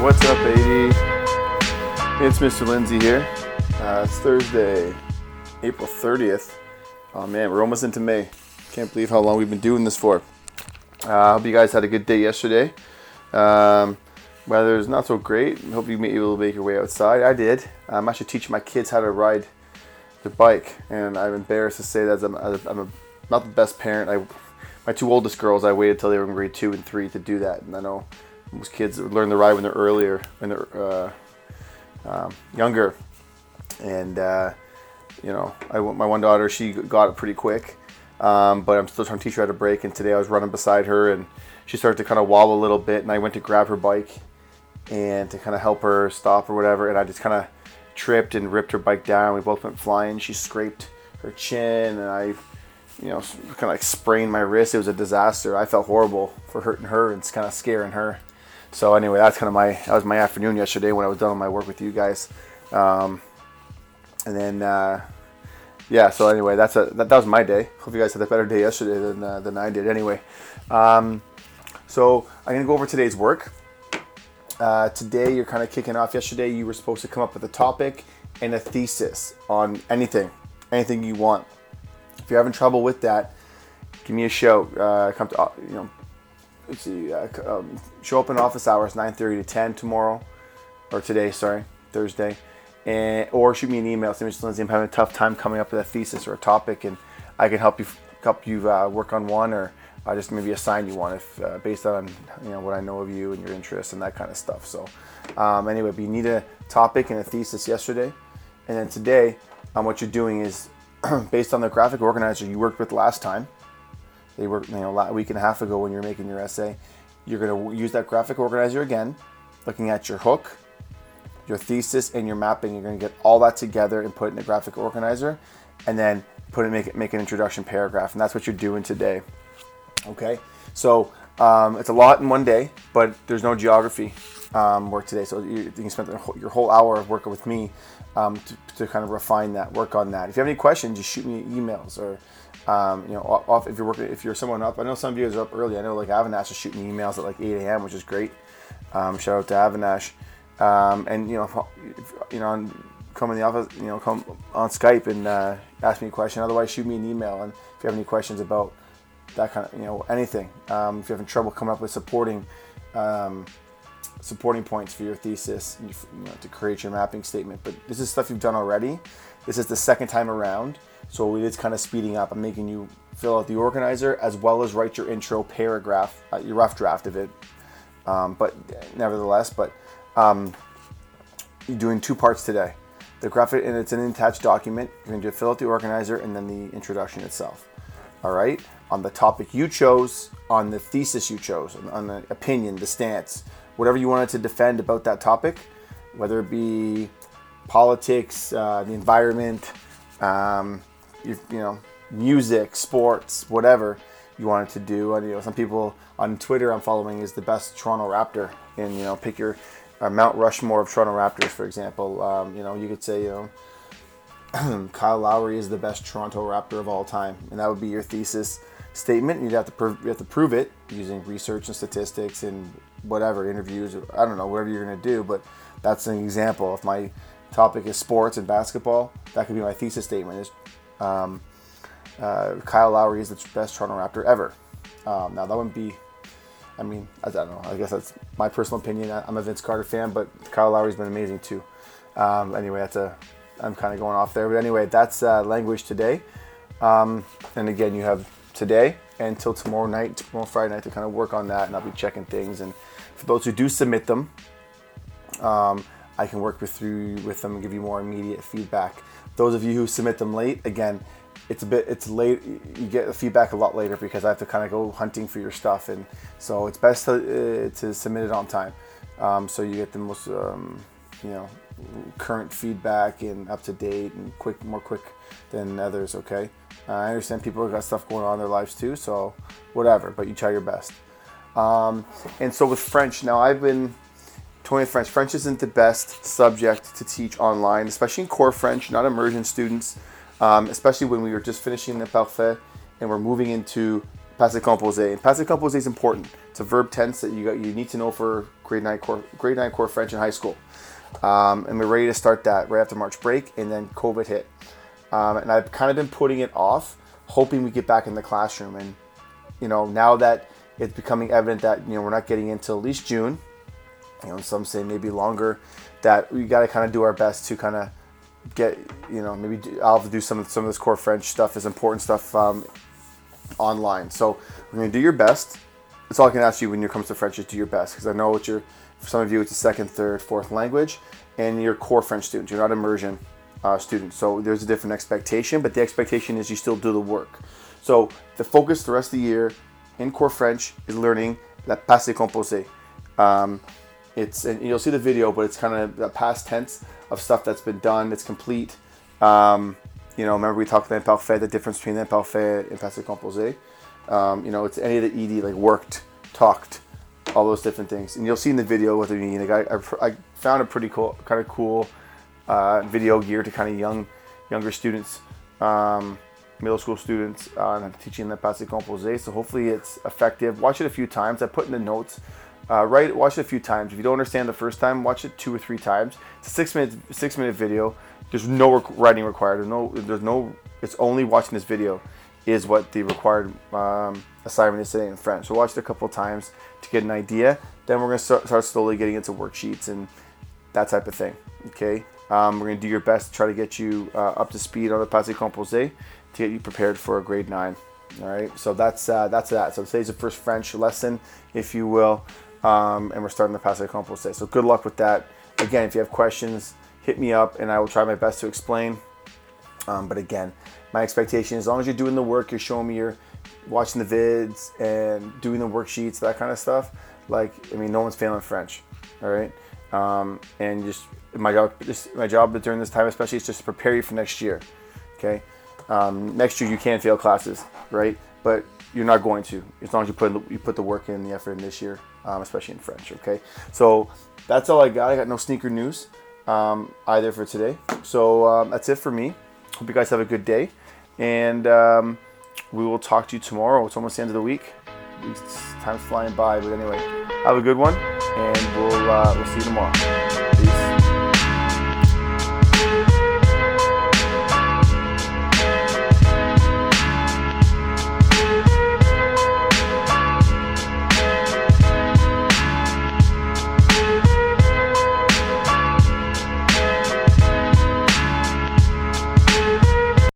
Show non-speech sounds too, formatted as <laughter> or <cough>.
what's up, 80? It's Mr. Lindsay here. Uh, it's Thursday, April 30th. Oh man, we're almost into May. Can't believe how long we've been doing this for. Uh, I hope you guys had a good day yesterday. Um, weather's not so great. Hope you be able to make your way outside. I did. I'm actually teaching my kids how to ride their bike, and I'm embarrassed to say that I'm, I'm a, not the best parent. I, my two oldest girls, I waited till they were in grade two and three to do that, and I know most kids learn to ride when they're earlier, when they're uh, um, younger. And uh, you know, I my one daughter she got it pretty quick, um, but I'm still trying to teach her how to brake. And today I was running beside her, and she started to kind of wobble a little bit, and I went to grab her bike and to kind of help her stop or whatever, and I just kind of tripped and ripped her bike down. We both went flying. She scraped her chin, and I you know, kind of like sprained my wrist. It was a disaster. I felt horrible for hurting her and kind of scaring her. So anyway, that's kind of my that was my afternoon yesterday when I was done with my work with you guys, um, and then uh, yeah. So anyway, that's a that, that was my day. Hope you guys had a better day yesterday than uh, than I did. Anyway, um, so I'm gonna go over today's work. Uh, today you're kind of kicking off. Yesterday you were supposed to come up with a topic and a thesis on anything, anything you want. If you're having trouble with that, give me a shout. Uh, come to you know see, uh, um, show up in office hours 9:30 to 10 tomorrow, or today, sorry, Thursday, and or shoot me an email. Say, Mr. Lindsay, I'm having a tough time coming up with a thesis or a topic, and I can help you help you uh, work on one, or I just maybe assign you one if uh, based on you know what I know of you and your interests and that kind of stuff. So um, anyway, but you need a topic and a thesis yesterday, and then today, um, what you're doing is <clears throat> based on the graphic organizer you worked with last time they were you know a week and a half ago when you're making your essay. You're going to use that graphic organizer again, looking at your hook, your thesis, and your mapping. You're going to get all that together and put it in the graphic organizer, and then put it make it make an introduction paragraph, and that's what you're doing today. Okay, so um, it's a lot in one day, but there's no geography um, work today, so you, you can spend your whole hour working with me um, to, to, kind of refine that, work on that. If you have any questions, just shoot me emails or um, you know, off if you're working, if you're someone up. I know some of you are up early. I know like Avinash is shooting emails at like 8 a.m., which is great. Um, shout out to Avinash. Um, and you know, if, you know, come in the office, you know, come on Skype and uh, ask me a question. Otherwise, shoot me an email. And if you have any questions about that kind of, you know, anything, um, if you're having trouble coming up with supporting um, supporting points for your thesis you know, to create your mapping statement. But this is stuff you've done already. This is the second time around. So it is kind of speeding up. I'm making you fill out the organizer as well as write your intro paragraph, uh, your rough draft of it. Um, but nevertheless, but um, you're doing two parts today. The graphic, and it's an attached document. You're going to fill out the organizer and then the introduction itself. All right, on the topic you chose, on the thesis you chose, on the opinion, the stance, whatever you wanted to defend about that topic, whether it be politics, uh, the environment, um, you, know, music, sports, whatever you wanted to do. And, you know, some people on Twitter I'm following is the best Toronto Raptor, and you know, pick your uh, Mount Rushmore of Toronto Raptors, for example. Um, you know, you could say, you know, <clears throat> Kyle Lowry is the best Toronto Raptor of all time, and that would be your thesis statement. You'd have to prove, you have to prove it using research and statistics and whatever interviews. I don't know whatever you're to do, but that's an example. If my topic is sports and basketball, that could be my thesis statement. Is um, uh, Kyle Lowry is the best Toronto Raptor ever. Um, now that wouldn't be. I mean, I, don't know. I guess that's my personal opinion. I'm a Vince Carter fan, but Kyle Lowry's been amazing too. Um, anyway, that's a. I'm kind of going off there, but anyway, that's uh, language today. Um, and again, you have today until tomorrow night, tomorrow Friday night to kind of work on that, and I'll be checking things. And for those who do submit them, um, I can work with through with them and give you more immediate feedback. Those of you who submit them late, again, it's a bit it's late. You get the feedback a lot later because I have to kind of go hunting for your stuff, and so it's best to, uh, to submit it on time, um, so you get the most um, you know current feedback and up to date and quick, more quick than others. Okay, uh, I understand people have got stuff going on in their lives too, so whatever. But you try your best. Um, and so with French, now I've been with French. French isn't the best subject to teach online, especially in core French, not immersion students. Um, especially when we were just finishing the parfait and we're moving into passé composé. And passé composé is important. It's a verb tense that you got, you need to know for grade nine core grade nine core French in high school. Um, and we're ready to start that right after March break, and then COVID hit. Um, and I've kind of been putting it off, hoping we get back in the classroom. And you know, now that it's becoming evident that you know we're not getting into at least June, you know, some say maybe longer, that we got to kind of do our best to kind of get, you know, maybe do, I'll have to do some of some of this core French stuff, is important stuff um, online. So we're going to do your best. That's all I can ask you when it comes to French is do your best because I know it's your, for some of you it's a second, third, fourth language, and you're core French students. You're not immersion uh, students. So there's a different expectation, but the expectation is you still do the work. So the focus the rest of the year in core French is learning la passé composé. Um, it's and you'll see the video, but it's kind of the past tense of stuff that's been done. It's complete. Um, you know, remember we talked about imparfait, the difference between imparfait and passé composé. Um, you know, it's any of the ed like worked, talked, all those different things. And you'll see in the video what they mean. Like I, I, I found a pretty cool, kind of cool uh, video gear to kind of young, younger students, um, middle school students, uh, teaching the passé composé. So hopefully it's effective. Watch it a few times. I put in the notes. Uh, right, watch it a few times. If you don't understand the first time, watch it two or three times. It's a six minute six minute video. There's no rec- writing required. There's no there's no. It's only watching this video is what the required um, assignment is today in French. So watch it a couple times to get an idea. Then we're gonna start, start slowly getting into worksheets and that type of thing. Okay, um, we're gonna do your best to try to get you uh, up to speed on the passé composé to get you prepared for a grade nine. All right, so that's uh, that's that. So today's the first French lesson, if you will um, and we're starting the Passé Composé. So good luck with that. Again, if you have questions, hit me up and I will try my best to explain. Um, but again, my expectation as long as you're doing the work, you're showing me you're watching the vids and doing the worksheets, that kind of stuff. Like, I mean, no one's failing French, all right? Um, and just my job, just my job during this time, especially, is just to prepare you for next year. Okay, um, next year you can fail classes, right? But you're not going to as long as you put you put the work in, the effort in this year, um, especially in French. Okay, so that's all I got. I got no sneaker news um, either for today. So um, that's it for me. Hope you guys have a good day, and um, we will talk to you tomorrow. It's almost the end of the week. Time's flying by, but anyway, have a good one, and we'll uh, we'll see you tomorrow.